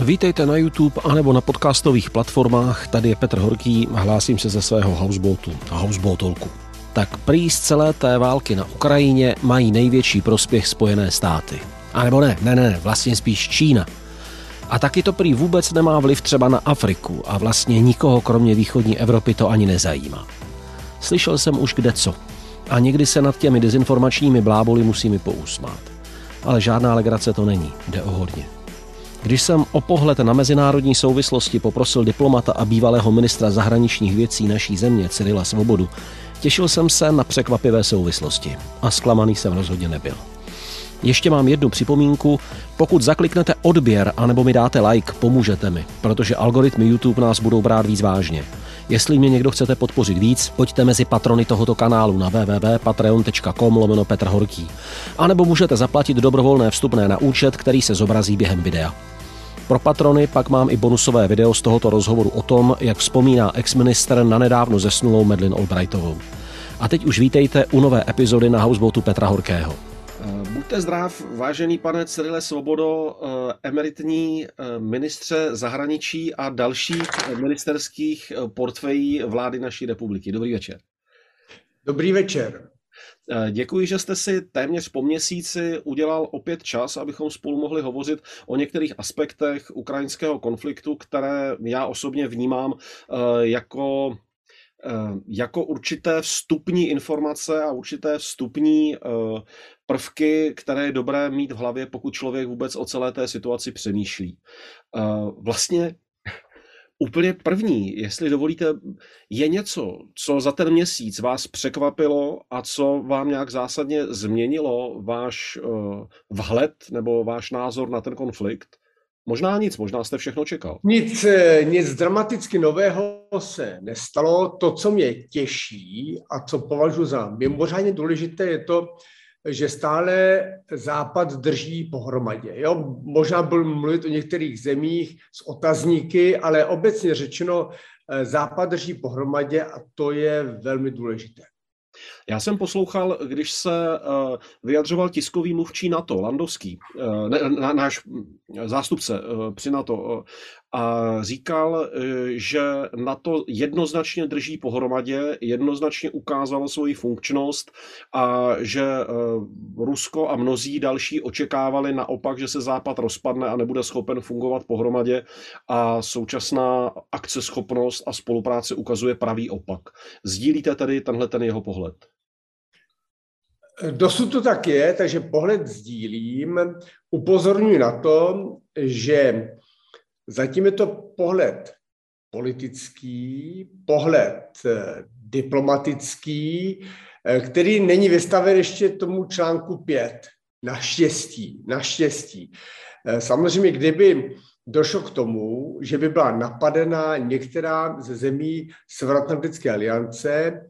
Vítejte na YouTube anebo na podcastových platformách. Tady je Petr Horký a hlásím se ze svého houseboatu, houseboatolku. Tak prý z celé té války na Ukrajině mají největší prospěch Spojené státy. A nebo ne, ne, ne, vlastně spíš Čína. A taky to prý vůbec nemá vliv třeba na Afriku a vlastně nikoho kromě východní Evropy to ani nezajímá. Slyšel jsem už kde co. A někdy se nad těmi dezinformačními bláboli musím i pousmát. Ale žádná legrace to není, jde o hodně. Když jsem o pohled na mezinárodní souvislosti poprosil diplomata a bývalého ministra zahraničních věcí naší země Cyrila Svobodu, těšil jsem se na překvapivé souvislosti a zklamaný jsem rozhodně nebyl. Ještě mám jednu připomínku. Pokud zakliknete odběr anebo mi dáte like, pomůžete mi, protože algoritmy YouTube nás budou brát víc vážně. Jestli mě někdo chcete podpořit víc, pojďte mezi patrony tohoto kanálu na www.patreon.com lomeno Petr Horký. A nebo můžete zaplatit dobrovolné vstupné na účet, který se zobrazí během videa. Pro patrony pak mám i bonusové video z tohoto rozhovoru o tom, jak vzpomíná ex-minister na nedávno zesnulou Medlin Albrightovou. A teď už vítejte u nové epizody na houseboatu Petra Horkého. Eh, buďte zdrav, vážený pane Cyrile Svobodo, eh, emeritní eh, ministře zahraničí a dalších ministerských portfejí vlády naší republiky. Dobrý večer. Dobrý večer. Děkuji, že jste si téměř po měsíci udělal opět čas, abychom spolu mohli hovořit o některých aspektech ukrajinského konfliktu, které já osobně vnímám jako jako určité vstupní informace a určité vstupní prvky, které je dobré mít v hlavě, pokud člověk vůbec o celé té situaci přemýšlí. Vlastně úplně první, jestli dovolíte, je něco, co za ten měsíc vás překvapilo a co vám nějak zásadně změnilo váš uh, vhled nebo váš názor na ten konflikt? Možná nic, možná jste všechno čekal. Nic, eh, nic dramaticky nového se nestalo. To, co mě těší a co považuji za mimořádně důležité, je to, že stále Západ drží pohromadě. Jo? Možná budu mluvit o některých zemích s otazníky, ale obecně řečeno eh, Západ drží pohromadě a to je velmi důležité. Já jsem poslouchal, když se uh, vyjadřoval tiskový mluvčí NATO, Landovský, na, náš zástupce uh, při NATO, a říkal, že NATO jednoznačně drží pohromadě, jednoznačně ukázalo svoji funkčnost a že Rusko a mnozí další očekávali naopak, že se Západ rozpadne a nebude schopen fungovat pohromadě a současná akceschopnost a spolupráce ukazuje pravý opak. Sdílíte tedy tenhle ten jeho pohled? Dosud to tak je, takže pohled sdílím. Upozorňuji na to, že zatím je to pohled politický, pohled eh, diplomatický, eh, který není vystaven ještě tomu článku 5. Naštěstí, naštěstí. Eh, samozřejmě, kdyby došlo k tomu, že by byla napadena některá ze zemí Severoatlantické aliance,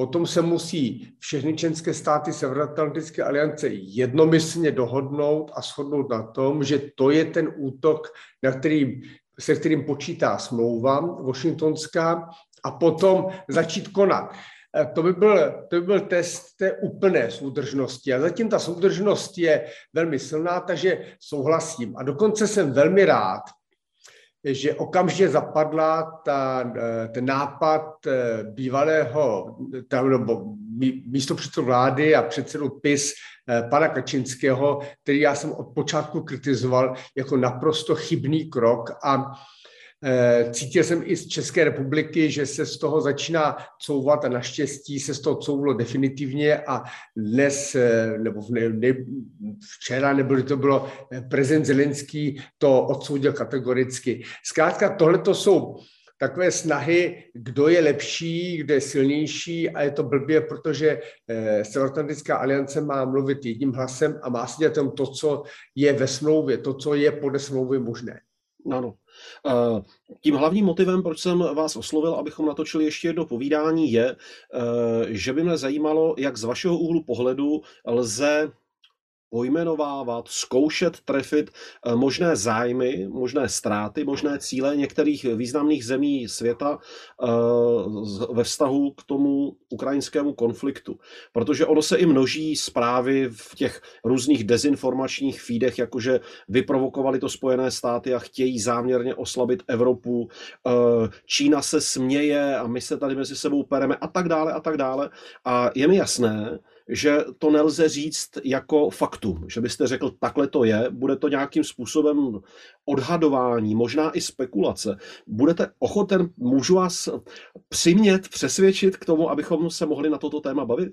Potom se musí všechny členské státy Severoatlantické aliance jednomyslně dohodnout a shodnout na tom, že to je ten útok, na který, se kterým počítá smlouva washingtonská a potom začít konat. Eh, to by, byl, to by byl test té úplné soudržnosti. A zatím ta soudržnost je velmi silná, takže souhlasím. A dokonce jsem velmi rád, že okamžitě zapadla ta, eh, ten nápad eh, bývalého nebo místo předsedu vlády a předsedu PIS eh, pana Kačinského, který já jsem od počátku kritizoval jako naprosto chybný krok a Eh, cítil jsem i z České republiky, že se z toho začíná couvat a naštěstí se z toho couvlo definitivně a dnes, eh, nebo ne, ne, včera, nebo to bylo, eh, prezident Zelenský to odsoudil kategoricky. Zkrátka, tohle to jsou takové snahy, kdo je lepší, kdo je silnější a je to blbě, protože Severoatlantická aliance má mluvit jedním hlasem a má si dělat to, co je ve smlouvě, to, co je podle smlouvy možné. Ano. Eh, tím hlavním motivem, proč jsem vás oslovil, abychom natočili ještě jedno povídání, je, eh, že by mě zajímalo, jak z vašeho úhlu pohledu lze pojmenovávat, zkoušet trefit eh, možné zájmy, možné ztráty, možné cíle některých významných zemí světa eh, ve vztahu k tomu ukrajinskému konfliktu. Protože ono se i množí zprávy v těch různých dezinformačních feedech, jakože vyprovokovali to Spojené státy a chtějí záměrně oslabit Evropu. Eh, Čína se směje a my se tady mezi sebou pereme a tak dále a tak dále. A je mi jasné, že to nelze říct jako faktum, že byste řekl, takhle to je, bude to nějakým způsobem odhadování, možná i spekulace. Budete ochoten, můžu vás přimět, přesvědčit k tomu, abychom se mohli na toto téma bavit?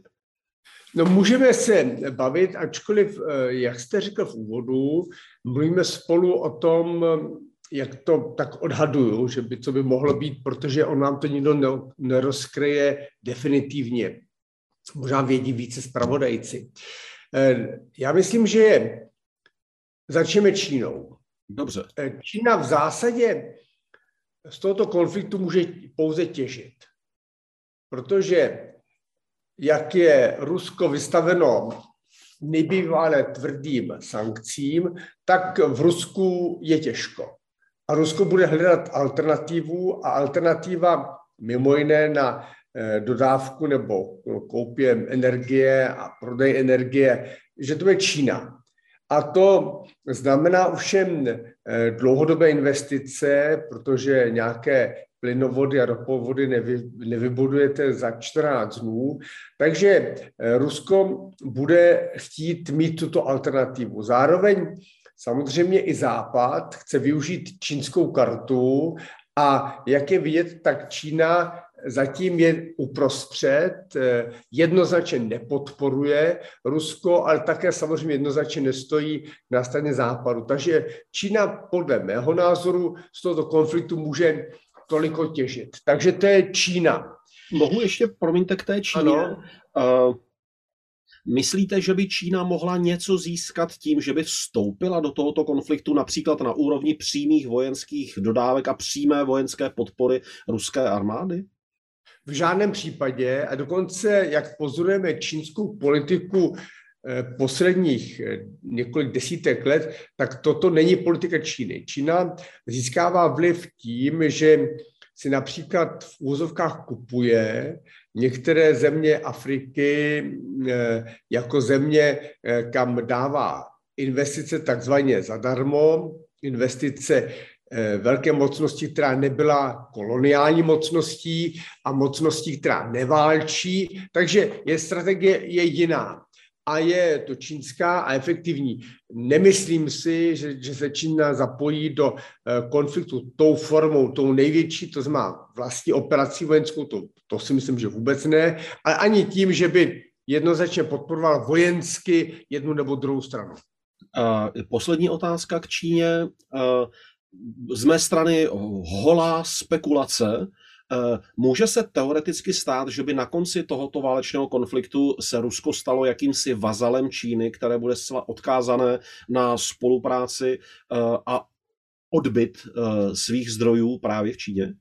No můžeme se bavit, ačkoliv, eh, jak jste řekl v úvodu, mluvíme spolu o tom, jak to tak odhaduju, že by to by mohlo být, protože on nám to nikdo nerozkryje definitivně možná vědí více zpravodajci. Eh, já myslím, že začneme Čínou. Dobře. Eh, Čína v zásadě z tohoto konfliktu může pouze těžit, protože jak je Rusko vystaveno nebývalé tvrdým sankcím, tak v Rusku je těžko. A Rusko bude hledat alternativu a alternativa mimo jiné na dodávku nebo koupě energie a prodej energie, že to je Čína. A to znamená ovšem eh, dlouhodobé investice, protože nějaké plynovody a ropovody nevy, nevybudujete za 14 dnů. Takže eh, Rusko bude chtít mít tuto alternativu. Zároveň samozřejmě i Západ chce využít čínskou kartu a jak je vidět, tak Čína zatím je uprostřed, eh, jednoznačně nepodporuje Rusko, ale také samozřejmě jednoznačně nestojí na straně západu. Takže Čína podle mého názoru z tohoto konfliktu může toliko těžit. Takže to je Čína. Mohu ještě, promiňte, k té Číně. Ano. Uh, myslíte, že by Čína mohla něco získat tím, že by vstoupila do tohoto konfliktu například na úrovni přímých vojenských dodávek a přímé vojenské podpory ruské armády? V žádném případě, a dokonce, jak pozorujeme čínskou politiku eh, posledních eh, několik desítek let, tak toto není politika Číny. Čína získává vliv tím, že si například v úzovkách kupuje některé země Afriky eh, jako země, kam dává investice takzvaně zadarmo, investice velké mocnosti, která nebyla koloniální mocností a mocností, která neválčí. Takže je strategie je jiná a je to čínská a efektivní. Nemyslím si, že, že se Čína zapojí do eh, konfliktu tou formou, tou největší, to znamená vlastní operací vojenskou, to, to si myslím, že vůbec ne, ale ani tím, že by jednoznačně podporoval vojensky jednu nebo druhou stranu. Poslední otázka k Číně. Z mé strany holá spekulace. Eh, může se teoreticky stát, že by na konci tohoto válečného konfliktu se Rusko stalo jakýmsi vazalem Číny, které bude zcela odkázané na spolupráci eh, a odbyt eh, svých zdrojů právě v Číně?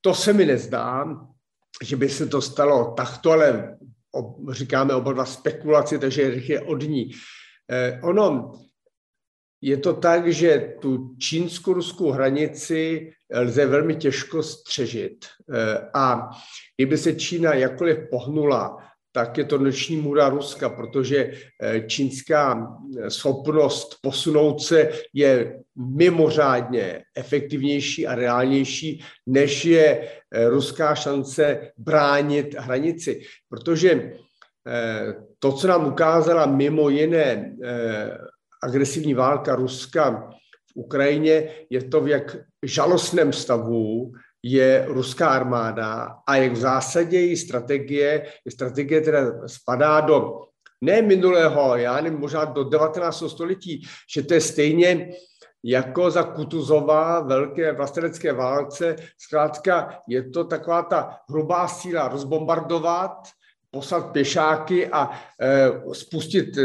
To se mi nezdá, že by se to stalo takto, ale říkáme oba dva spekulaci, takže je od ní. Ono, je to tak, že tu čínsko-ruskou hranici lze velmi těžko střežit. Eh, a kdyby se Čína jakkoliv pohnula, tak je to noční můra Ruska, protože eh, čínská schopnost posunout se je mimořádně efektivnější a reálnější, než je eh, ruská šance bránit hranici. Protože to, co nám ukázala mimo jiné agresivní válka Ruska v Ukrajině, je to, v jak žalostném stavu je ruská armáda a jak v zásadě její strategie, je strategie, která spadá do ne minulého, já nevím, možná do 19. století, že to je stejně jako za Kutuzova velké vlastenecké válce. Zkrátka je to taková ta hrubá síla rozbombardovat, poslat pěšáky a e, spustit, e,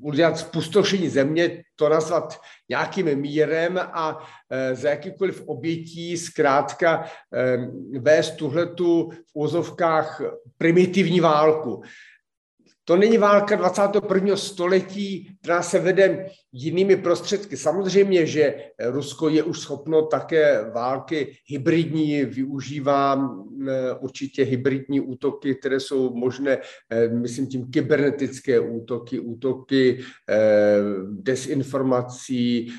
udělat spustošení země, to nazvat nějakým mírem a e, za jakýkoliv obětí zkrátka e, vést tuhletu v úzovkách primitivní válku. to není válka 21. století, která se vede jinými prostředky. Samozřejmě, že Rusko je už schopno také války hybridní, využívá eh, určitě hybridní útoky, které jsou možné, eh, myslím tím kybernetické útoky, útoky eh, desinformací,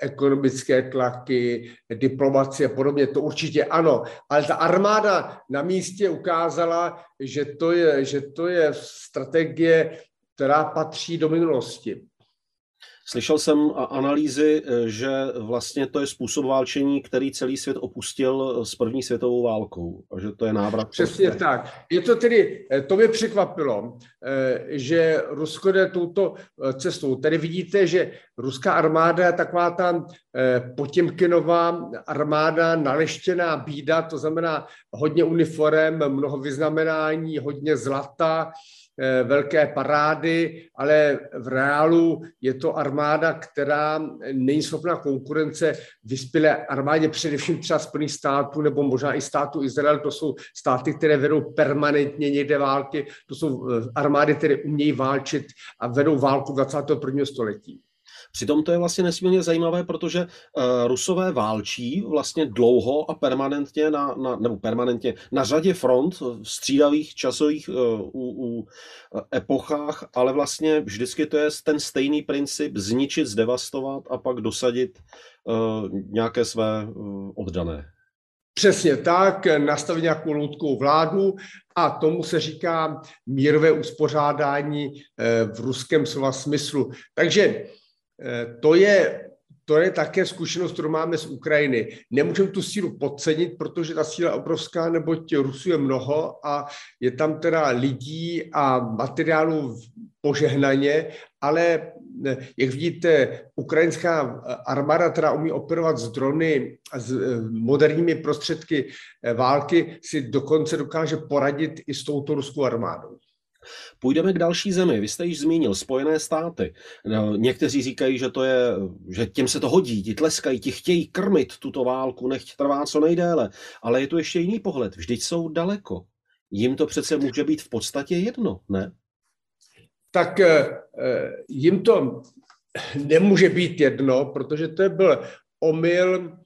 ekonomické tlaky, diplomacie a podobně. To určitě ano, ale ta armáda na místě ukázala, že to je, že to je strategie, která patří do minulosti. Slyšel jsem analýzy, eh, že vlastně to je způsob válčení, který celý svět opustil s první světovou válkou a že to je návrat. Přesně prostě. tak. Je to tedy, eh, to mě překvapilo, eh, že Rusko jde touto cestou. Tady vidíte, že ruská armáda je taková ta potěmkinová armáda, naleštěná bída, to znamená hodně uniform, mnoho vyznamenání, hodně zlata, Eh, velké parády, ale v reálu je to armáda, která není schopná konkurence vyspělé armádě, především třeba Spojených států nebo možná i státu Izrael. To jsou státy, které vedou permanentně někde války. To jsou eh, armády, které umějí válčit a vedou válku 21. století. Přitom to je vlastně nesmírně zajímavé, protože uh, Rusové válčí vlastně dlouho a permanentně na, na, nebo permanentně na řadě front v střídavých časových uh, u, u epochách, ale vlastně vždycky to je ten stejný princip zničit, zdevastovat a pak dosadit nějaké své oddané. Přesně tak, nastavit nějakou loutkou vládu a tomu se říká mírové uspořádání v ruském slova smyslu. Takže Eh, to je, to je také zkušenost, kterou máme z Ukrajiny. Nemůžeme tu sílu podcenit, protože ta síla je obrovská, neboť Rusů je mnoho a je tam teda lidí a materiálu požehnaně, ale eh, jak vidíte, ukrajinská armáda, která umí operovat z drony a s eh, moderními prostředky války, si dokonce dokáže poradit i s touto ruskou armádou. Půjdeme k další zemi. Vy jste již zmínil Spojené státy. No, někteří říkají, že, to je, že těm se to hodí, ti tleskají, ti chtějí krmit tuto válku, nechť trvá co nejdéle. Ale je to ještě jiný pohled. Vždyť jsou daleko. Jim to přece může být v podstatě jedno, ne? Tak eh, eh, jim to nemůže být jedno, protože to byl omyl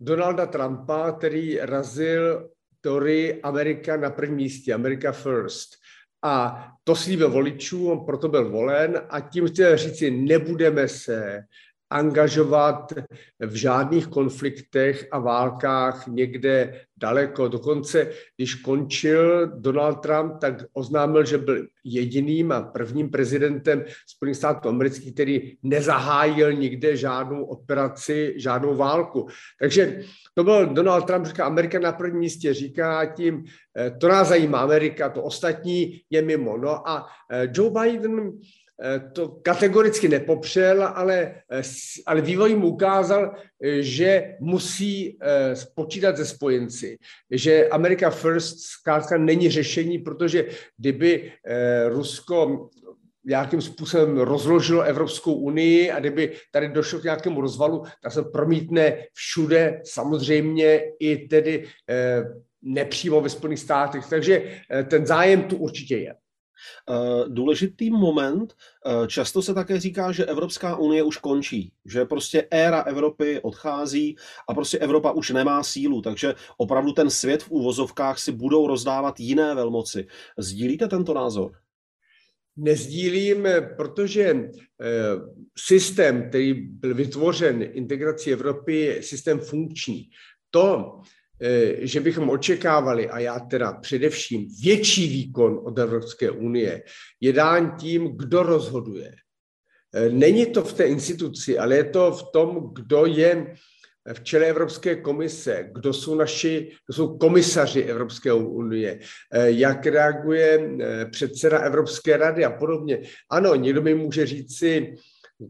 Donalda Trumpa, který razil teorii Amerika na prvním místě, America First. A to slíbil voličům, proto byl volen a tím chtěl říci, nebudeme se angažovat v žádných konfliktech a válkách někde daleko. Dokonce, když končil Donald Trump, tak oznámil, že byl jediným a prvním prezidentem Spojených států amerických, který nezahájil nikde žádnou operaci, žádnou válku. Takže to byl Donald Trump, říká Amerika na prvním místě, říká tím, eh, to nás zajímá Amerika, to ostatní je mimo. No a eh, Joe Biden to kategoricky nepopřel, ale, eh, ale vývoj mu ukázal, eh, že musí počítat ze spojenci, že America First zkrátka není řešení, protože kdyby Rusko nějakým způsobem rozložilo Evropskou unii a kdyby tady došlo k nějakému rozvalu, tak se promítne všude, samozřejmě i tedy nepřímo ve Spojených státech. Takže ten zájem tu určitě je. Eh, důležitý moment, eh, často se také říká, že Evropská unie už končí, že prostě éra Evropy odchází a prostě Evropa už nemá sílu, takže opravdu ten svět v úvozovkách si budou rozdávat jiné velmoci. Sdílíte tento názor? Nezdílím, protože eh, systém, který byl vytvořen integrací Evropy, je systém funkční. To, že bychom očekávali, a já teda především větší výkon od Evropské unie, je dán tím, kdo rozhoduje. Eh, není to v té instituci, ale je to v tom, kdo je v čele Evropské komise, kdo jsou naši, kdo jsou komisaři Evropské unie, eh, jak reaguje předseda Evropské rady a podobně. Ano, někdo mi může říci,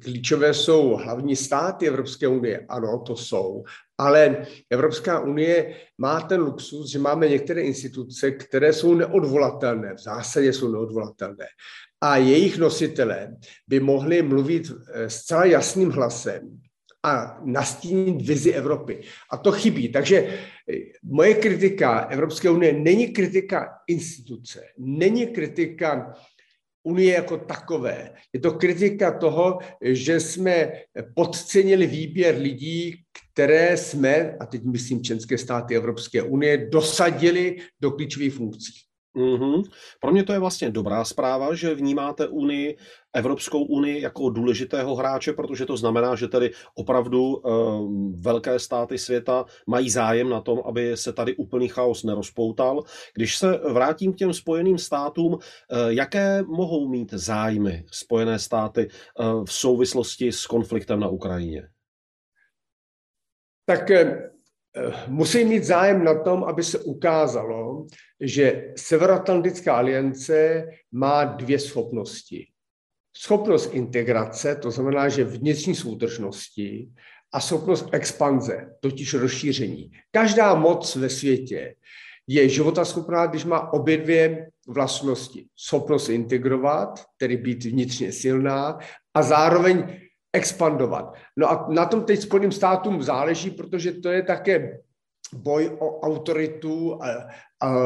klíčové jsou hlavní státy Evropské unie. Ano, to jsou. Ale Evropská unie má ten luxus, že máme některé instituce, které jsou neodvolatelné, v zásadě jsou neodvolatelné. A jejich nositelé by mohli mluvit eh, zcela jasným hlasem a nastínit vizi Evropy. A to chybí. Takže eh, moje kritika Evropské unie není kritika instituce, není kritika Unie jako takové. Je to kritika toho, že jsme podcenili výběr lidí, které jsme, a teď myslím členské státy Evropské unie, dosadili do klíčových funkcí. Mm-hmm. Pro mě to je vlastně dobrá zpráva, že vnímáte Unii, Evropskou unii jako důležitého hráče, protože to znamená, že tedy opravdu uh, velké státy světa mají zájem na tom, aby se tady úplný chaos nerozpoutal. Když se vrátím k těm spojeným státům, uh, jaké mohou mít zájmy Spojené státy uh, v souvislosti s konfliktem na Ukrajině? Tak musí mít zájem na tom, aby se ukázalo, že Severoatlantická aliance má dvě schopnosti. Schopnost integrace, to znamená, že vnitřní soudržnosti, a schopnost expanze, totiž rozšíření. Každá moc ve světě je životaschopná, když má obě dvě vlastnosti. Schopnost integrovat, tedy být vnitřně silná, a zároveň expandovat. No a na tom teď Spojeným státům záleží, protože to je také boj o autoritu,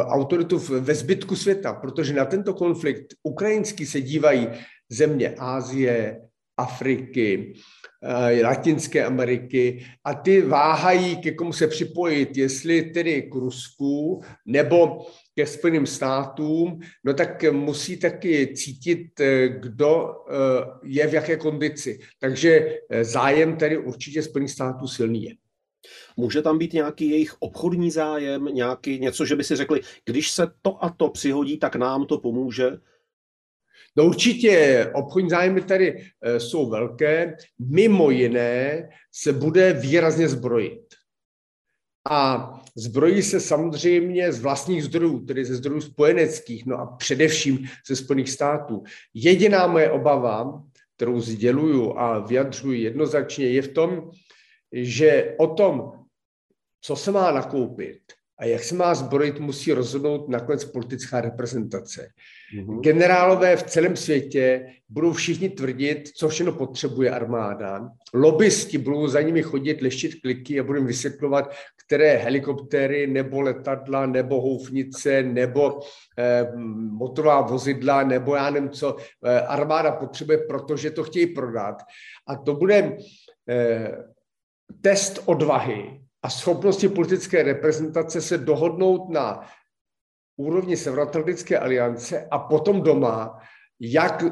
autoritu ve zbytku světa, protože na tento konflikt ukrajinský se dívají země Ázie, Afriky, eh, Latinské Ameriky a ty váhají, ke komu se připojit, jestli tedy k Rusku nebo ke Spojeným státům, no tak musí taky cítit, eh, kdo eh, je v jaké kondici. Takže zájem tedy určitě Spojených států silný je. Může tam být nějaký jejich obchodní zájem, nějaký něco, že by si řekli, když se to a to přihodí, tak nám to pomůže? No určitě obchodní zájmy tady eh, jsou velké. Mimo jiné se bude výrazně zbrojit. A zbrojí se samozřejmě z vlastních zdrojů, tedy ze zdrojů spojeneckých, no a především ze Spojených států. Jediná moje obava, kterou sděluju a vyjadřuji jednoznačně, je v tom, že o tom, co se má nakoupit, a jak se má zbrojit, musí rozhodnout nakonec politická reprezentace. Mm-hmm. Generálové v celém světě budou všichni tvrdit, co všechno potřebuje armáda. Lobbysti budou za nimi chodit, leštit kliky a budou vysvětlovat, které helikoptéry, nebo letadla, nebo houfnice, nebo eh, motorová vozidla, nebo já nevím co, eh, armáda potřebuje, protože to chtějí prodat. A to bude eh, test odvahy a schopnosti politické reprezentace se dohodnout na úrovni Severoatlantické aliance a potom doma, jak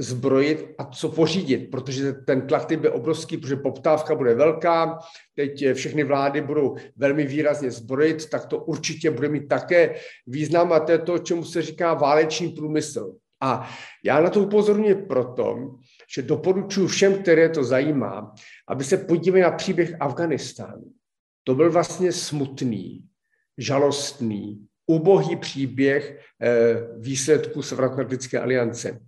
zbrojit a co pořídit, protože ten tlak je obrovský, protože poptávka bude velká, teď všechny vlády budou velmi výrazně zbrojit, tak to určitě bude mít také význam a to je to, čemu se říká válečný průmysl. A já na to upozorňuji proto, že doporučuji všem, které to zajímá, aby se podívali na příběh Afganistánu. To byl vlastně smutný, žalostný, ubohý příběh eh, výsledku Severoatlantické aliance.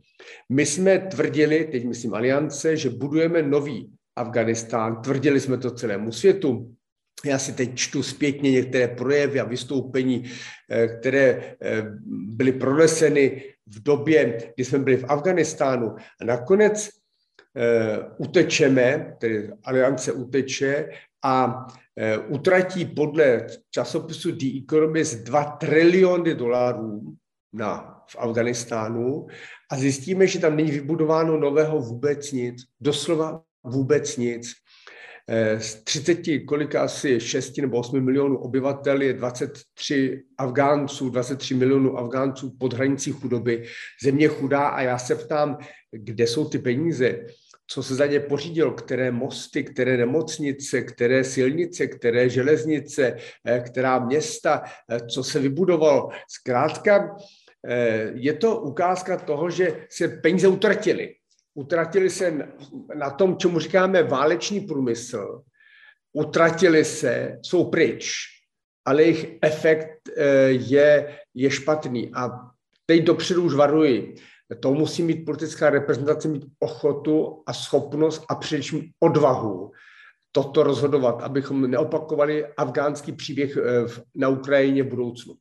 My jsme tvrdili, teď myslím aliance, že budujeme nový Afganistán, tvrdili jsme to celému světu. Já si teď čtu zpětně některé projevy a vystoupení, eh, které eh, byly proneseny v době, kdy jsme byli v Afganistánu. A nakonec utečeme, tedy aliance uteče a utratí podle časopisu The Economist 2 triliony dolarů na, v Afganistánu a zjistíme, že tam není vybudováno nového vůbec nic, doslova vůbec nic. Eh, z 30, kolika asi 6 nebo 8 milionů obyvatel je 23 Afgánců, 23 milionů Afgánců pod hranicí chudoby. Země chudá a já se ptám, kde jsou ty peníze co se za ně pořídil, které mosty, které nemocnice, které silnice, které železnice, eh, která města, eh, co se vybudovalo. Zkrátka, eh, je to ukázka toho, že se peníze utratily. Utratili se na tom, čemu říkáme válečný průmysl. Utratili se, jsou pryč, ale jejich efekt je, je špatný. A teď dopředu už varuji to musí mít politická reprezentace mít ochotu a schopnost a především odvahu toto rozhodovat, abychom neopakovali afgánský příběh eh, na Ukrajině v budoucnu.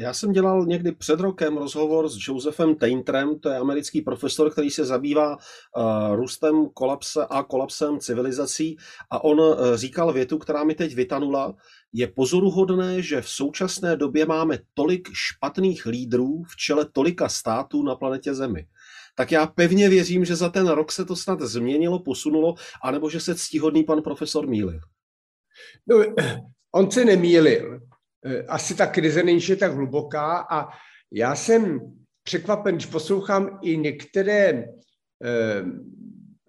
Já jsem dělal někdy před rokem rozhovor s Josephem Taintrem, to je americký profesor, který se zabývá uh, růstem kolapse a kolapsem civilizací a on uh, říkal větu, která mi teď vytanula, je pozoruhodné, že v současné době máme tolik špatných lídrů v čele tolika států na planetě Zemi. tak já pevně věřím, že za ten rok se to snad změnilo, posunulo, anebo že se ctihodný pan profesor mýlil. No, on se nemýlil. Eh, asi ta krize není tak hluboká a já jsem překvapen, když poslouchám i některé eh,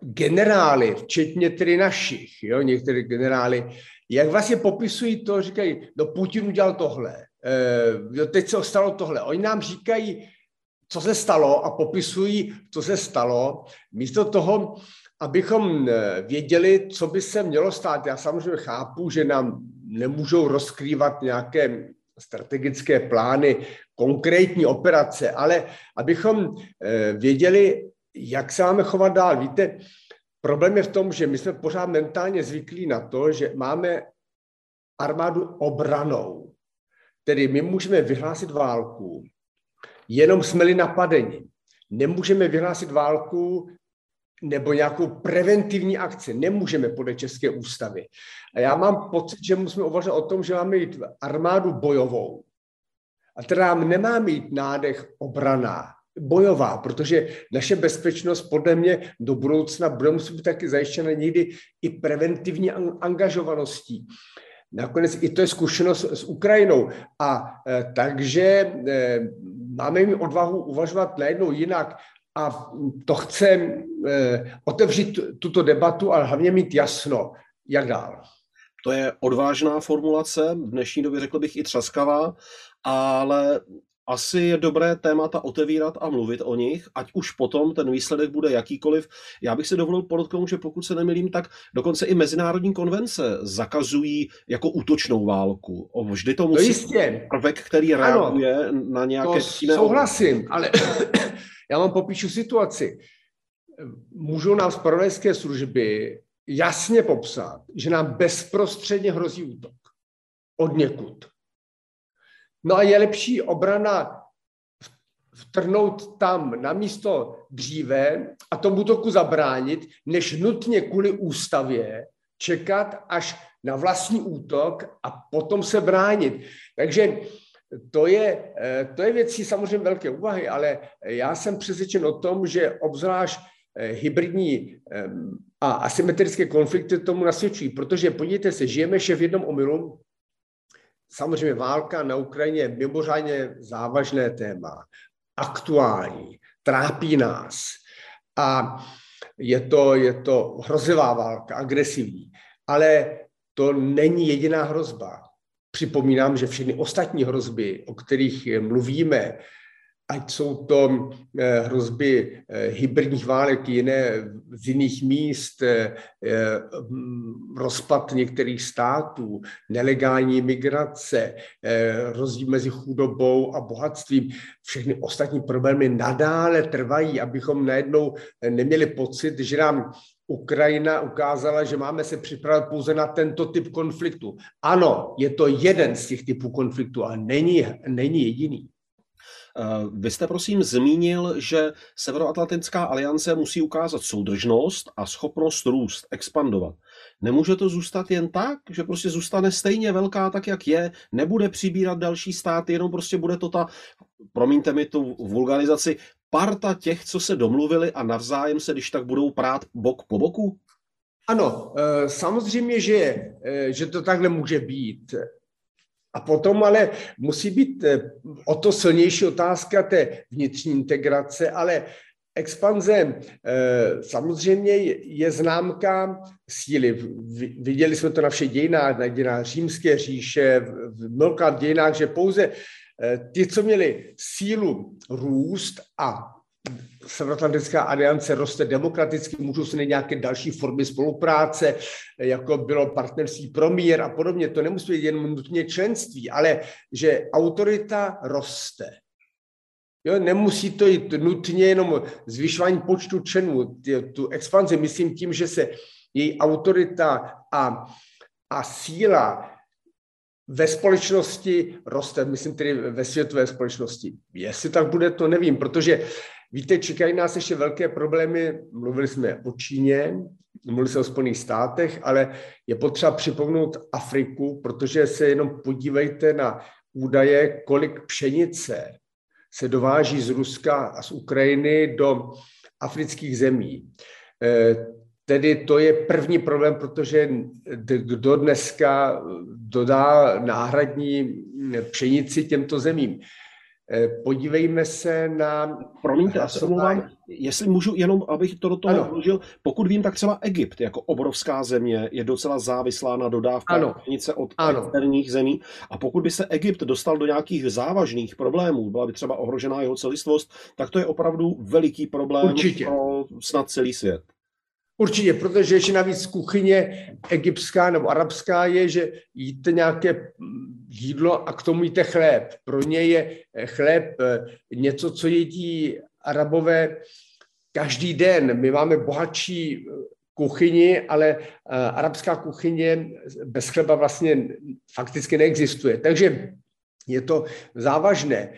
generály, včetně tedy našich, jo, některé generály, jak vlastně popisují to, říkají, no Putin udělal tohle, eh, teď se stalo tohle. Oni nám říkají, co se stalo a popisují, co se stalo, místo toho, abychom eh, věděli, co by se mělo stát. Já samozřejmě chápu, že nám nemůžou rozkrývat nějaké strategické plány, konkrétní operace, ale abychom eh, věděli, jak se máme chovat dál. Víte, problém je v tom, že my jsme pořád mentálně zvyklí na to, že máme armádu obranou. Tedy my můžeme vyhlásit válku, jenom jsme-li napadeni. Nemůžeme vyhlásit válku nebo nějakou preventivní akci. Nemůžeme podle České ústavy. A já mám pocit, že musíme uvažovat o tom, že máme mít armádu bojovou. A teda nemá mít nádech obraná, bojová, protože naše bezpečnost podle mě do budoucna bude muset být taky zajištěna někdy i preventivní angažovaností. Nakonec i to je zkušenost s Ukrajinou. A e, takže e, máme mít odvahu uvažovat najednou jinak a to chce e, otevřít tuto debatu, ale hlavně mít jasno, jak dál. To je odvážná formulace, v dnešní době řekl bych i třaskavá, ale asi je dobré témata otevírat a mluvit o nich, ať už potom ten výsledek bude jakýkoliv. Já bych se dovolil podotknout, že pokud se nemilím, tak dokonce i mezinárodní konvence zakazují jako útočnou válku. Vždy to musí jistě. prvek, který reaguje ano, na nějaké to souhlasím, ale já vám popíšu situaci. Můžou nám zpravodajské služby jasně popsat, že nám bezprostředně hrozí útok. Od někud. No a je lepší obrana vtrhnout tam na místo dříve a tomu toku zabránit, než nutně kvůli ústavě čekat až na vlastní útok a potom se bránit. Takže to je, eh, to je věcí samozřejmě velké úvahy, ale já jsem přesvědčen o tom, že obzvlášť eh, hybridní a asymetrické konflikty tomu nasvědčují, protože podívejte se, žijeme še v jednom omylu, Samozřejmě válka na Ukrajině je mimořádně závažné téma, aktuální, trápí nás a je to, je to hrozivá válka, agresivní, ale to není jediná hrozba. Připomínám, že všechny ostatní hrozby, o kterých mluvíme, ať jsou to eh, hrozby eh, hybridních válek jiné z jiných míst, eh, rozpad některých států, nelegální migrace, rozdíl mezi chudobou a bohatstvím. Všechny ostatní problémy nadále trvají, abychom najednou neměli pocit, že nám Ukrajina ukázala, že máme se připravit pouze na tento typ konfliktu. Ano, je to jeden z těch typů konfliktu, ale není, není jediný. Eh, vy jste prosím zmínil, že Severoatlantická aliance musí ukázat soudržnost a schopnost růst, expandovat. Nemůže to zůstat jen tak, že prostě zůstane stejně velká tak, jak je, nebude přibírat další státy, jenom prostě bude to ta, promiňte mi tu vulgarizaci, parta těch, co se domluvili a navzájem se, když tak budou prát bok po boku? Ano, eh, samozřejmě, že, eh, že to takhle může být. A potom ale musí být eh, o to silnější otázka té vnitřní integrace, ale expanze eh, samozřejmě je známka síly. Viděli jsme to na všech dějinách, na dějinách římské říše, v mnoha dějinách, že pouze eh, ty, co měli sílu růst a Severoatlantická aliance roste demokraticky, můžou se nějaké další formy spolupráce, jako bylo partnerství pro mír a podobně. To nemusí být jen nutně členství, ale že autorita roste. Jo, nemusí to jít nutně jenom zvyšování počtu členů. Tu expanzi myslím tím, že se její autorita a, a síla ve společnosti roste, myslím tedy ve světové společnosti. Jestli tak bude, to nevím, protože Víte, čekají nás ještě velké problémy. Mluvili jsme o Číně, mluvili jsme o Spojených státech, ale je potřeba připomenout Afriku, protože se jenom podívejte na údaje, kolik pšenice se dováží z Ruska a z Ukrajiny do afrických zemí. Tedy to je první problém, protože kdo dneska dodá náhradní pšenici těmto zemím? Eh, podívejme se na... Promiňte, já se omlouvám, jestli můžu jenom, abych to do toho vložil, pokud vím, tak třeba Egypt jako obrovská země je docela závislá na dodávkách pšenice od ano. externích zemí a pokud by se Egypt dostal do nějakých závažných problémů, byla by třeba ohrožená jeho celistvost, tak to je opravdu veliký problém Určitě. pro snad celý svět. Určitě, protože ještě navíc kuchyně egyptská nebo arabská je, že jíte nějaké jídlo a k tomu jíte chléb. Pro ně je chléb eh, něco, co jedí arabové každý den. My máme bohatší eh, kuchyni, ale eh, arabská kuchyně bez chleba vlastně fakticky neexistuje. Takže je to závažné.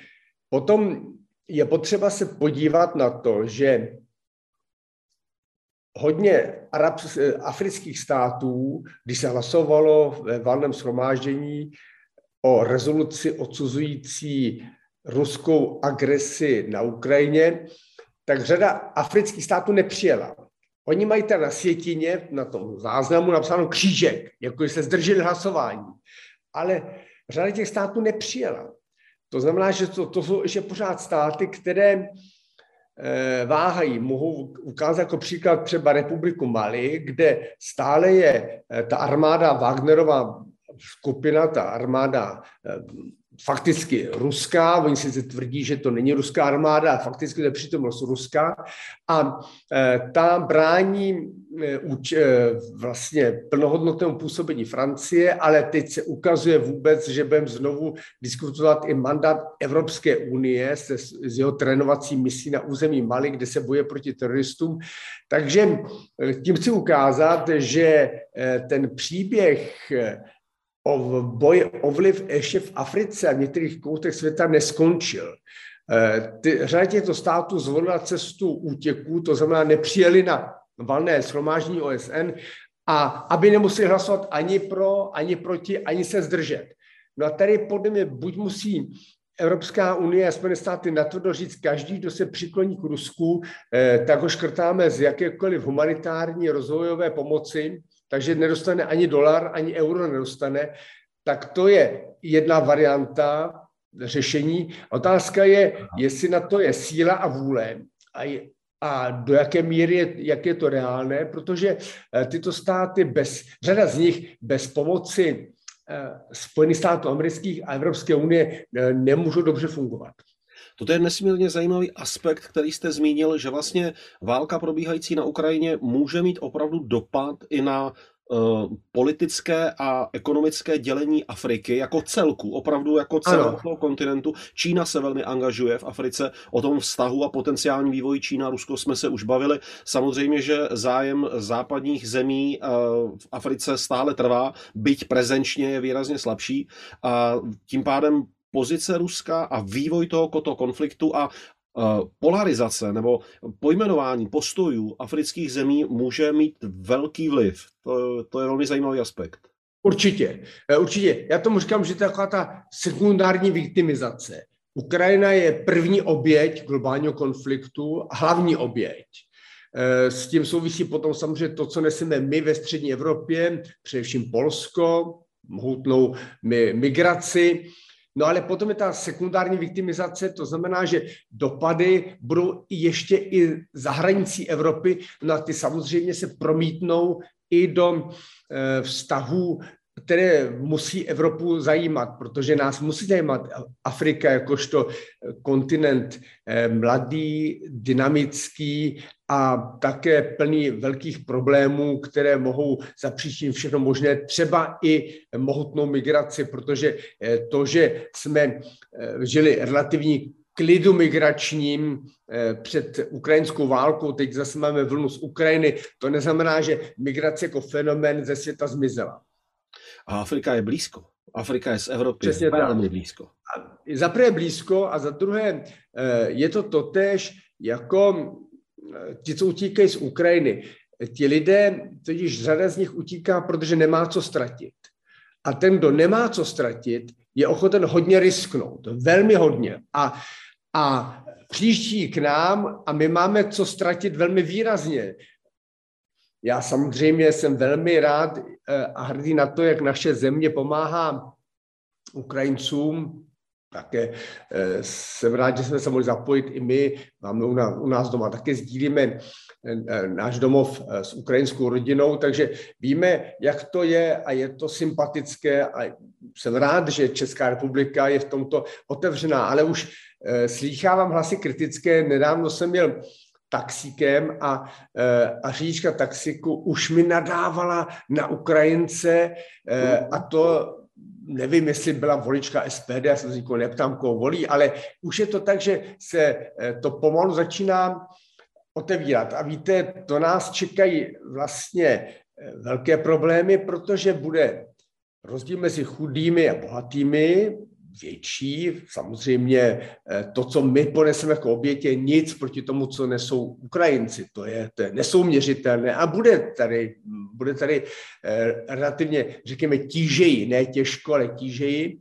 Potom je potřeba se podívat na to, že hodně arab, afrických států, když se hlasovalo ve valném shromáždění o rezoluci odsuzující ruskou agresi na Ukrajině, tak řada afrických států nepřijela. Oni mají tam na světině, na tom záznamu napsáno křížek, jako se zdrželi hlasování. Ale řada těch států nepřijela. To znamená, že to, to jsou ještě pořád státy, které Eh, váhají. Mohu ukázat jako příklad třeba Republiku Mali, kde stále je eh, ta armáda Wagnerová skupina, ta armáda eh, fakticky ruská, oni si tvrdí, že to není ruská armáda, a fakticky to je přítomnost ruská a e, ta brání e, e, vlastně plnohodnotnému působení Francie, ale teď se ukazuje vůbec, že budeme znovu diskutovat i mandát Evropské unie se, s jeho trénovací misí na území Mali, kde se boje proti teroristům. Takže tím chci ukázat, že ten příběh o boj o vliv ještě v Africe a v některých koutech světa neskončil. Eh, ty, řada těchto států zvolila cestu útěků, to znamená nepřijeli na valné shromáždění OSN, a aby nemuseli hlasovat ani pro, ani proti, ani se zdržet. No a tady podle mě buď musí Evropská unie a Spojené státy natvrdo říct, každý, kdo se přikloní k Rusku, eh, tak ho škrtáme z jakékoliv humanitární rozvojové pomoci, takže nedostane ani dolar, ani euro nedostane, tak to je jedna varianta řešení. Otázka je, jestli na to je síla a vůle a, je, a do jaké míry je, jak je to reálné, protože eh, tyto státy bez, řada z nich bez pomoci eh, Spojených států amerických a Evropské unie eh, nemůžou dobře fungovat. Toto je nesmírně zajímavý aspekt, který jste zmínil, že vlastně válka probíhající na Ukrajině může mít opravdu dopad i na Uh, politické a ekonomické dělení Afriky jako celku, opravdu jako celého toho kontinentu. Čína se velmi angažuje v Africe, o tom vztahu a potenciální vývoji Čína-Rusko jsme se už bavili. Samozřejmě, že zájem západních zemí uh, v Africe stále trvá, byť prezenčně je výrazně slabší a tím pádem pozice Ruska a vývoj tohoto konfliktu a polarizace nebo pojmenování postojů afrických zemí může mít velký vliv. To, to je velmi zajímavý aspekt. Určitě, e, určitě. Já tomu říkám, že to je taková ta sekundární viktimizace. Ukrajina je první oběť globálního konfliktu, hlavní oběť. E, s tím souvisí potom samozřejmě to, co neseme my ve střední Evropě, především Polsko, mohutnou migraci, No ale potom je ta sekundární viktimizace, to znamená, že dopady budou ještě i za hranicí Evropy, no a ty samozřejmě se promítnou i do e, vztahů které musí Evropu zajímat, protože nás musí zajímat Afrika jakožto kontinent eh, mladý, dynamický a také plný velkých problémů, které mohou zapříčinit všechno možné, třeba i mohutnou migraci, protože eh, to, že jsme eh, žili relativní klidu migračním před ukrajinskou válkou, teď zase máme vlnu z Ukrajiny, to neznamená, že migrace jako fenomén ze světa zmizela. A Afrika je blízko. Afrika je z Evropy Přesně velmi tak. blízko. A za prvé blízko a za druhé eh, je to totéž jako eh, ti, co utíkají z Ukrajiny. Ti lidé, totiž řada z nich utíká, protože nemá co ztratit. A ten, kdo nemá co ztratit, je ochoten hodně risknout, velmi hodně. A a příští k nám a my máme co ztratit velmi výrazně. Já samozřejmě jsem velmi rád eh, a hrdý na to, jak naše země pomáhá Ukrajincům. Také eh, jsem rád, že jsme se mohli zapojit i my. Máme u nás doma také sdílíme eh, náš domov s ukrajinskou rodinou, takže víme, jak to je a je to sympatické a jsem rád, že Česká republika je v tomto otevřená, ale už slýchávám hlasy kritické. Nedávno jsem měl taxíkem a, e, a řidička taxiku už mi nadávala na Ukrajince e, a to nevím, jestli byla volička SPD, já se říkal, neptám, koho volí, ale už je to tak, že se e, to pomalu začíná otevírat. A víte, to nás čekají vlastně velké problémy, protože bude rozdíl mezi chudými a bohatými, větší. Samozřejmě eh, to, co my poneseme jako obětě, nic proti tomu, co nesou Ukrajinci. To je, to je nesouměřitelné a bude tady, bude tady eh, relativně, řekněme, tížeji, ne těžko, ale tížeji.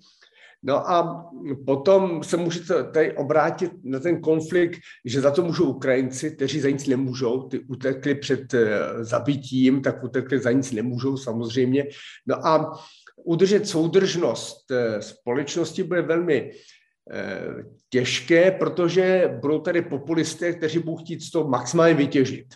No a potom se můžete tady obrátit na ten konflikt, že za to můžou Ukrajinci, kteří za nic nemůžou, ty utekli před eh, zabitím, tak utekli za nic nemůžou samozřejmě. No a udržet soudržnost eh, společnosti bude velmi eh, těžké, protože budou tady populisté, kteří budou chtít toho maximálně vytěžit.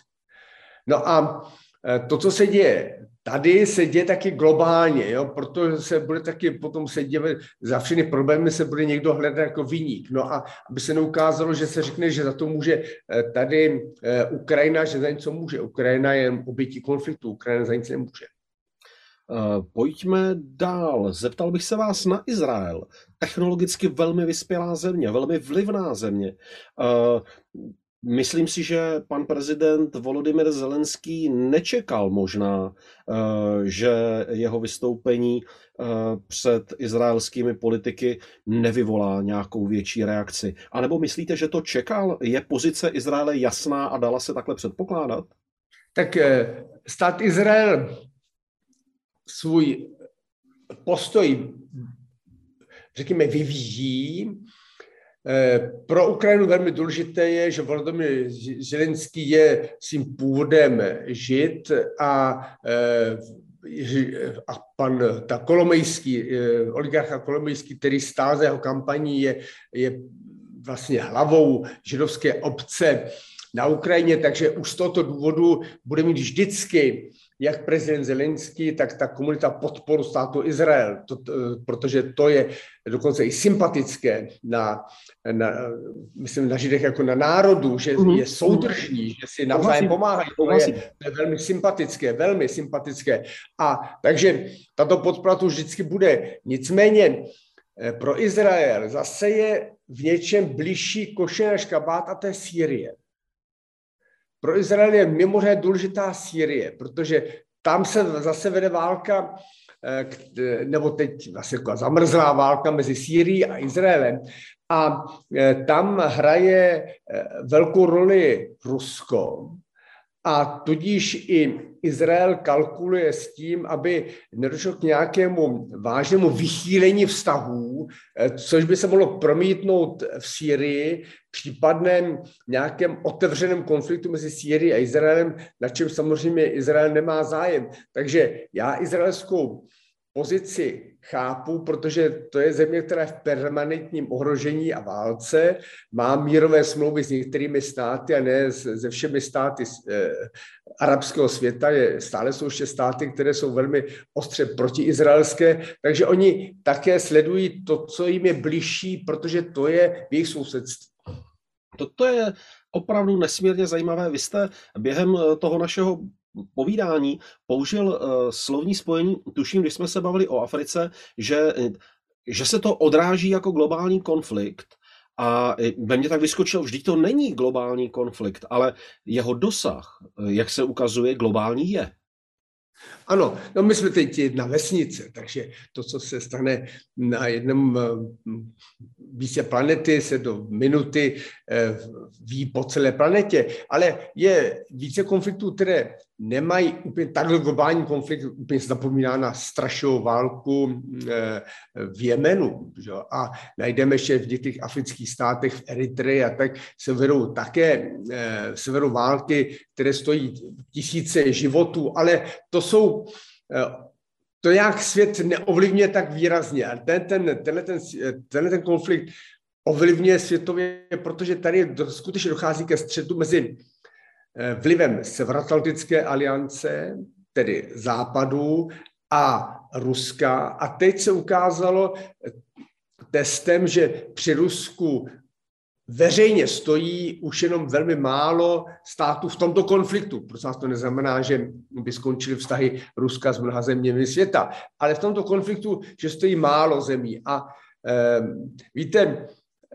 No a eh, to, co se děje tady, se děje taky globálně, jo? protože se bude taky potom se děje, za všechny problémy se bude někdo hledat jako vyník. No a aby se neukázalo, že se řekne, že za to může tady Ukrajina, že za něco může. Ukrajina je obětí konfliktu, Ukrajina za nic nemůže. Eh, pojďme dál. Zeptal bych se vás na Izrael. Technologicky velmi vyspělá země, velmi vlivná země. Eh, myslím si, že pan prezident Volodymyr Zelenský nečekal možná, eh, že jeho vystoupení před izraelskými politiky nevyvolá nějakou větší reakci. A nebo myslíte, že to čekal? Je pozice Izraele jasná a dala se takhle předpokládat? Tak stát Izrael svůj postoj, řekněme, vyvíjí. Eh, pro Ukrajinu velmi důležité je, že Volodymyr Zelenský je svým původem žid a, eh, a pan ta Kolomejský, eh, oligarcha Kolomejský, který stál za jeho kampaní, je, je vlastně hlavou židovské obce na Ukrajině, takže už z tohoto důvodu bude mít vždycky jak prezident Zelenský, tak ta komunita podporu státu Izrael, to, protože to je dokonce i sympatické na, na, myslím, na Židech jako na národu, že mm-hmm. je soudržní, že si navzájem pomáhají. To je, to je velmi sympatické, velmi sympatické. A takže tato podpora tu vždycky bude. Nicméně eh, pro Izrael zase je v něčem blížší koše než kabát a to je Sýrie. Pro Izrael je mimořádně důležitá Sýrie, protože tam se zase vede válka, eh, nebo teď vlastně zamrzlá válka mezi Sýrií a Izraelem. A eh, tam hraje eh, velkou roli Rusko. A tudíž i Izrael kalkuluje s tím, aby nedošlo k nějakému vážnému vychýlení vztahů, eh, což by se mohlo promítnout v Sýrii, případném nějakém otevřeném konfliktu mezi Sýrií a Izraelem, na čem samozřejmě Izrael nemá zájem. Takže já izraelskou pozici chápu, protože to je země, která je v permanentním ohrožení a válce, má mírové smlouvy s některými státy a ne se všemi státy eh, arabského světa. Je, stále jsou ještě státy, které jsou velmi ostře protiizraelské, takže oni také sledují to, co jim je bližší, protože to je v jejich sousedství. Toto je opravdu nesmírně zajímavé. Vy jste během eh, toho našeho povídání použil uh, slovní spojení, tuším, když jsme se bavili o Africe, že, že se to odráží jako globální konflikt. A ve mně tak vyskočilo, vždyť to není globální konflikt, ale jeho dosah, jak se ukazuje, globální je. Ano, no my jsme teď jedna vesnice, takže to, co se stane na jednom více planety se do minuty eh, ví po celé planetě, ale je více konfliktů, které nemají úplně takhle globální konflikt, úplně zapomíná na strašnou válku eh, v Jemenu. Že? A najdeme ještě v těch afrických státech, v Eritreji a tak se vedou také se vedou války, které stojí tisíce životů, ale to jsou to jak svět neovlivňuje tak výrazně. A ten, ten, tenhle, ten, tenhle ten konflikt ovlivňuje světově, protože tady do, skutečně dochází ke střetu mezi eh, vlivem Severoatlantické aliance, tedy západu, a Ruska. A teď se ukázalo testem, že při Rusku veřejně stojí už jenom velmi málo států v tomto konfliktu. Nás to neznamená, že by skončily vztahy Ruska s mnoha zeměmi světa, ale v tomto konfliktu, že stojí málo zemí. A e, víte,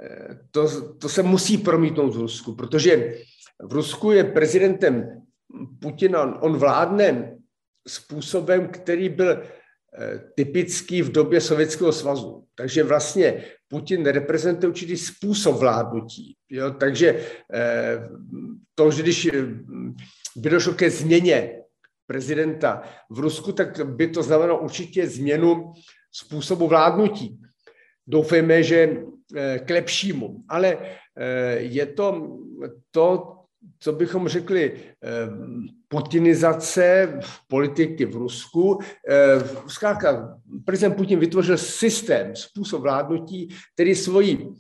eh, to, to se musí promítnout v Rusku, protože v Rusku je prezidentem Putin, on, on vládne způsobem, který byl typický v době Sovětského svazu. Takže vlastně Putin reprezentuje určitý způsob vládnutí. Jo? Takže eh, to, že když eh, by došlo ke změně prezidenta v Rusku, tak by to znamenalo určitě změnu způsobu vládnutí. Doufejme, že eh, k lepšímu. Ale je to to, co bychom řekli, putinizace politiky v Rusku. Eh, zkrátka, prezident Putin vytvořil systém, způsob vládnutí, který svojí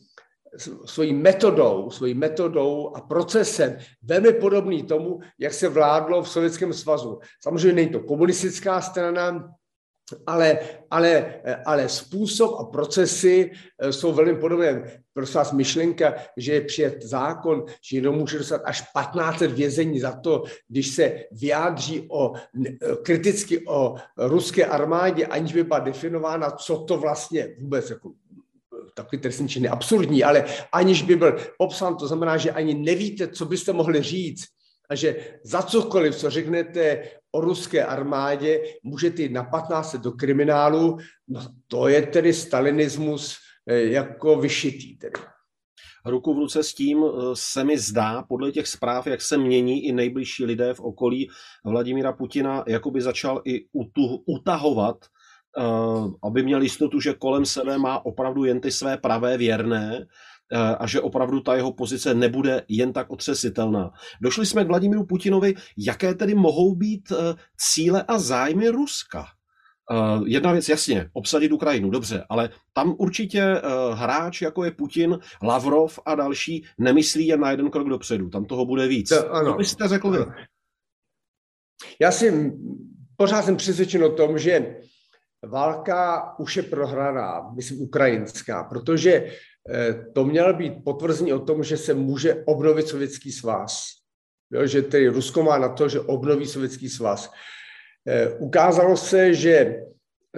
svojí metodou, svojí metodou a procesem velmi podobný tomu, jak se vládlo v Sovětském svazu. Samozřejmě není to komunistická strana, ale, ale, ale způsob a procesy eh, jsou velmi podobné. Prosím vás, myšlenka, že je přijet zákon, že někdo může dostat až 15 let vězení za to, když se vyjádří o, kriticky o ruské armádě, aniž by byla definována, co to vlastně vůbec jako takový trestný čin je absurdní, ale aniž by byl popsán, to znamená, že ani nevíte, co byste mohli říct, a že za cokoliv, co řeknete o ruské armádě, můžete jít na 15 do kriminálu, no to je tedy stalinismus eh, jako vyšitý. Tedy. Ruku v ruce s tím eh, se mi zdá, podle těch zpráv, jak se mění i nejbližší lidé v okolí Vladimíra Putina, jako by začal i utahovat eh, aby měl jistotu, že kolem sebe má opravdu jen ty své pravé věrné a že opravdu ta jeho pozice nebude jen tak otřesitelná. Došli jsme k Vladimíru Putinovi, jaké tedy mohou být eh, cíle a zájmy Ruska? Uh, jedna věc, jasně, obsadit Ukrajinu, dobře, ale tam určitě hráč, jako je Putin, Lavrov a další, nemyslí jen na jeden krok dopředu. Tam toho bude víc. To, ano. Co byste řekl vy? Já si pořád jsem přesvědčen o tom, že válka už je prohraná, myslím ukrajinská, protože Eh, to mělo být potvrzení o tom, že se může obnovit Sovětský svaz. Jo, že tedy Rusko má na to, že obnoví Sovětský svaz. Eh, ukázalo se, že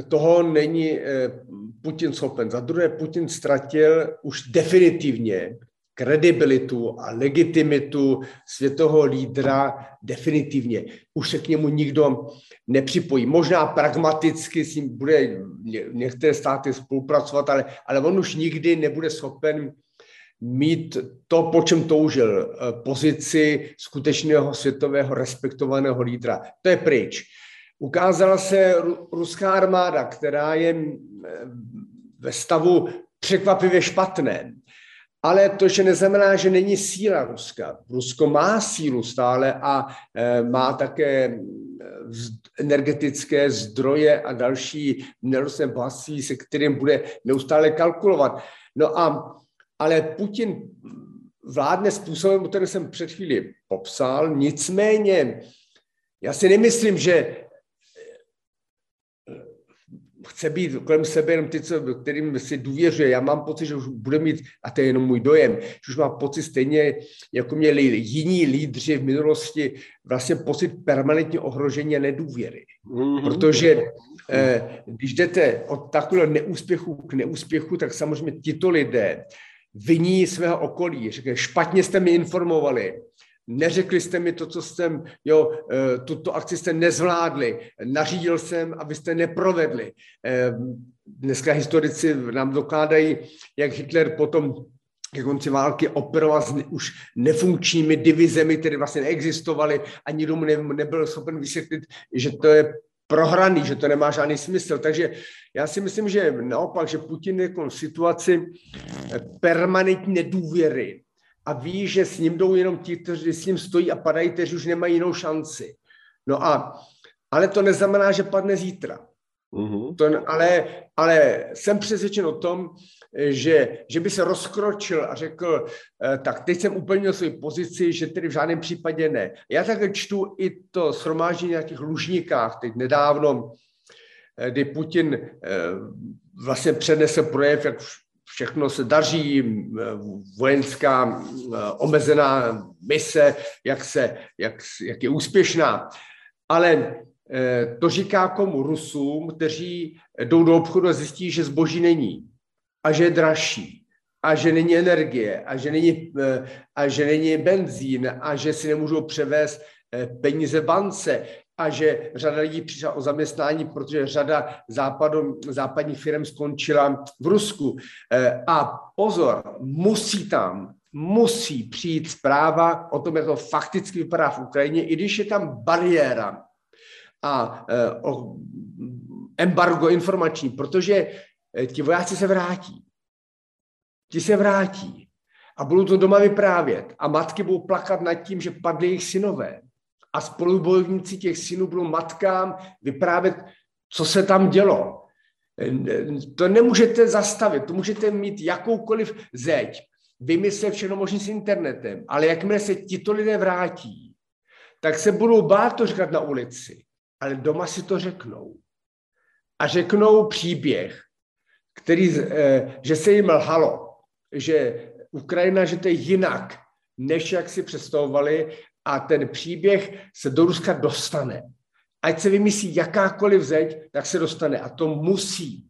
toho není eh, Putin schopen. Za druhé, Putin ztratil už definitivně kredibilitu a legitimitu světového lídra definitivně. Už se k němu nikdo nepřipojí. Možná pragmaticky s ním bude některé státy spolupracovat, ale, ale on už nikdy nebude schopen mít to, po čem toužil, eh, pozici skutečného světového respektovaného lídra. To je pryč. Ukázala se ruská armáda, která je eh, ve stavu překvapivě špatném. Ale to že neznamená, že není síla Ruska. Rusko má sílu stále a e, má také e, energetické zdroje a další nerostné bohatství, se kterým bude neustále kalkulovat. No a, ale Putin vládne způsobem, který jsem před chvíli popsal, nicméně já si nemyslím, že chce být kolem sebe jenom ty, co, kterým si důvěřuje. Já mám pocit, že už bude mít, a to je jenom můj dojem, že už má pocit stejně, jako měli jiní lídři v minulosti, vlastně pocit permanentně ohrožení a nedůvěry. Mm-hmm. Protože eh, když jdete od takového neúspěchu k neúspěchu, tak samozřejmě tito lidé viní svého okolí. Říkají, špatně jste mi informovali, neřekli jste mi to, co jsem, jo, eh, tuto akci jste nezvládli, nařídil jsem a vy jste neprovedli. Eh, dneska historici nám dokládají, jak Hitler potom ke konci války operoval s už nefunkčními divizemi, které vlastně neexistovaly a nikdo mu nebyl schopen vysvětlit, že to je prohraný, že to nemá žádný smysl. Takže já si myslím, že naopak, že Putin je v situaci permanentní nedůvěry a ví, že s ním jdou jenom ti, kteří s ním stojí a padají, kteří už nemají jinou šanci. No a, ale to neznamená, že padne zítra. Mm-hmm. To, ale, ale jsem přesvědčen o tom, že, že by se rozkročil a řekl, eh, tak teď jsem úplně svoji pozici, že tedy v žádném případě ne. Já také čtu i to shromáždění na těch lužníkách, teď nedávno, eh, kdy Putin eh, vlastně přednesl projev, jak všechno se daří, vojenská omezená mise, jak, se, jak, jak je úspěšná. Ale to říká komu? Rusům, kteří jdou do obchodu a zjistí, že zboží není a že je dražší a že není energie a že není, a že není benzín a že si nemůžou převést peníze bance a že řada lidí přišla o zaměstnání, protože řada západu, západních firm skončila v Rusku. Eh, a pozor, musí tam, musí přijít zpráva o tom, jak to fakticky vypadá v Ukrajině, i když je tam bariéra a o embargo informační, protože Eh, ti vojáci se vrátí. Ti se vrátí a budou to doma vyprávět. A matky budou plakat nad tím, že padly jejich synové. A spolubojovníci těch synů budou matkám vyprávět, co se tam dělo. To nemůžete zastavit, to můžete mít jakoukoliv zeď, vymyslet všechno možný s internetem, ale jakmile se tito lidé vrátí, tak se budou bát to říkat na ulici, ale doma si to řeknou. A řeknou příběh, který, eh, že se jim lhalo, že Ukrajina, že to je jinak, než jak si představovali a ten příběh se do Ruska dostane. Ať se vymyslí jakákoliv zeď, tak se dostane a to musí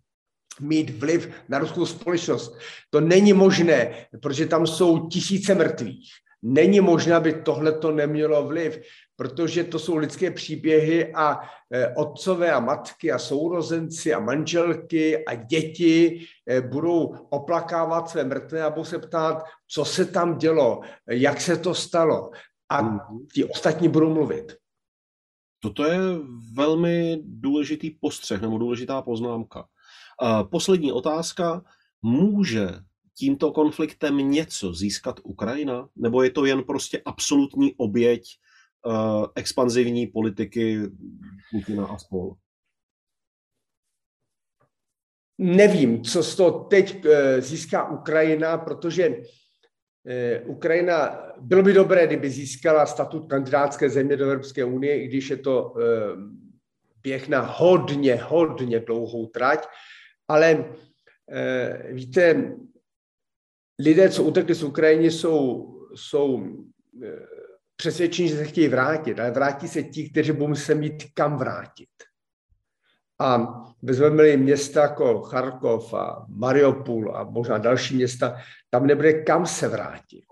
mít vliv na ruskou společnost. To není možné, protože tam jsou tisíce mrtvých. Není možné, aby tohle to nemělo vliv protože to jsou lidské příběhy a e, otcové a matky a sourozenci a manželky a děti e, budou oplakávat své mrtvé a budou se ptát, co se tam dělo, jak se to stalo. A mhm. ti ostatní budou mluvit. Toto je velmi důležitý postřeh nebo důležitá poznámka. Poslední otázka. Může tímto konfliktem něco získat Ukrajina? Nebo je to jen prostě absolutní oběť uh, expanzivní politiky Putina a spol? Nevím, co z toho teď uh, získá Ukrajina, protože Ukrajina, bylo by dobré, kdyby získala statut kandidátské země do Evropské unie, i když je to běh na hodně, hodně dlouhou trať, ale víte, lidé, co utekli z Ukrajiny, jsou, jsou přesvědčení, že se chtějí vrátit, ale vrátí se ti, kteří budou se mít kam vrátit. A vezmeme města jako Charkov a Mariupol a možná další města, tam nebude kam se vrátit.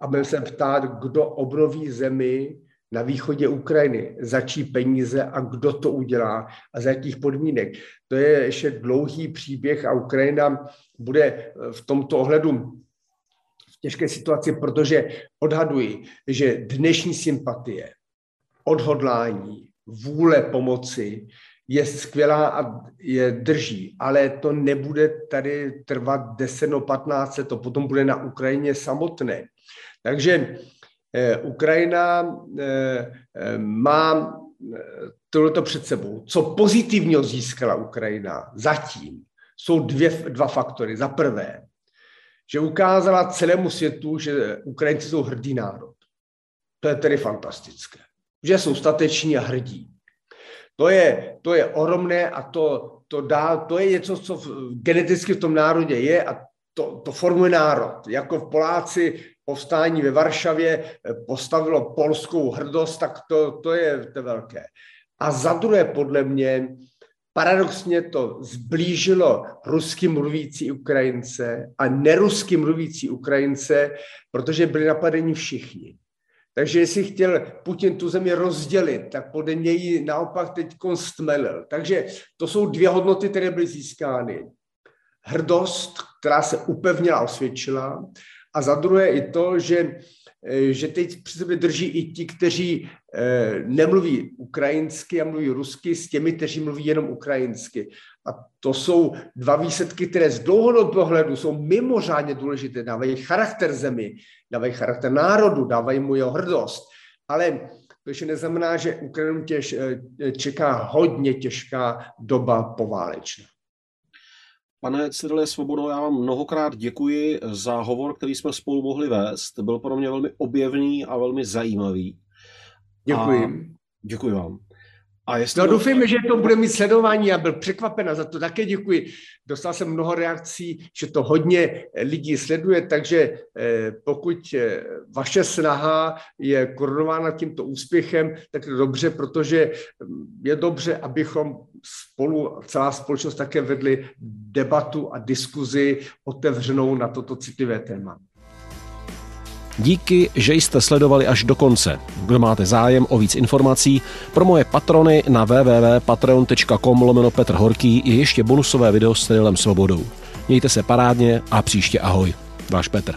A budeme se ptát, kdo obnoví zemi na východě Ukrajiny, za čí peníze a kdo to udělá a za jakých podmínek. To je ještě dlouhý příběh a Ukrajina bude v tomto ohledu těžké situaci, protože odhaduji, že dnešní sympatie, odhodlání, vůle pomoci je skvělá a je drží, ale to nebude tady trvat 10 nebo 15 let, to potom bude na Ukrajině samotné. Takže eh, Ukrajina eh, eh má eh, tohleto před sebou. Co pozitivního získala Ukrajina zatím, jsou dvě, dva faktory. Za prvé, že ukázala celému světu, že Ukrajinci jsou hrdý národ. To je tedy fantastické. Že jsou stateční a hrdí. To je, to je ohromné a to, to, dá, to je něco, co v, geneticky v tom národě je a to, to formuje národ. Jako v Poláci povstání ve Varšavě postavilo polskou hrdost, tak to, to, je, to velké. A za druhé, podle mě, Paradoxně to zblížilo rusky mluvící Ukrajince a nerusky mluvící Ukrajince, protože byli napadeni všichni. Takže jestli chtěl Putin tu zemi rozdělit, tak podle něj naopak teď stmelil. Takže to jsou dvě hodnoty, které byly získány. Hrdost, která se upevnila osvědčila, a za druhé i to, že že teď při sobě drží i ti, kteří eh, nemluví ukrajinsky a mluví rusky s těmi, kteří mluví jenom ukrajinsky. A to jsou dva výsledky, které z dlouhodobého hledu jsou mimořádně důležité. Dávají charakter zemi, dávají charakter národu, dávají mu jeho hrdost. Ale to ještě neznamená, že Ukrajinu těž, eh, čeká hodně těžká doba poválečná. Pane Cyrilie Svobodo, já vám mnohokrát děkuji za hovor, který jsme spolu mohli vést. Byl pro mě velmi objevný a velmi zajímavý. Děkuji. A děkuji vám. A jestli no doufejme, že to bude mít sledování. Já byl překvapen a za to také děkuji. Dostal jsem mnoho reakcí, že to hodně lidí sleduje, takže eh, pokud eh, vaše snaha je korunována tímto úspěchem, tak je dobře, protože mm, je dobře, abychom spolu, celá společnost také vedli debatu a diskuzi otevřenou na toto citlivé téma. Díky, že jste sledovali až do konce. Kdo máte zájem o víc informací, pro moje patrony na www.patreon.com lomeno Petr Horký je ještě bonusové video s Cyrilem Svobodou. Mějte se parádně a příště ahoj. Váš Petr.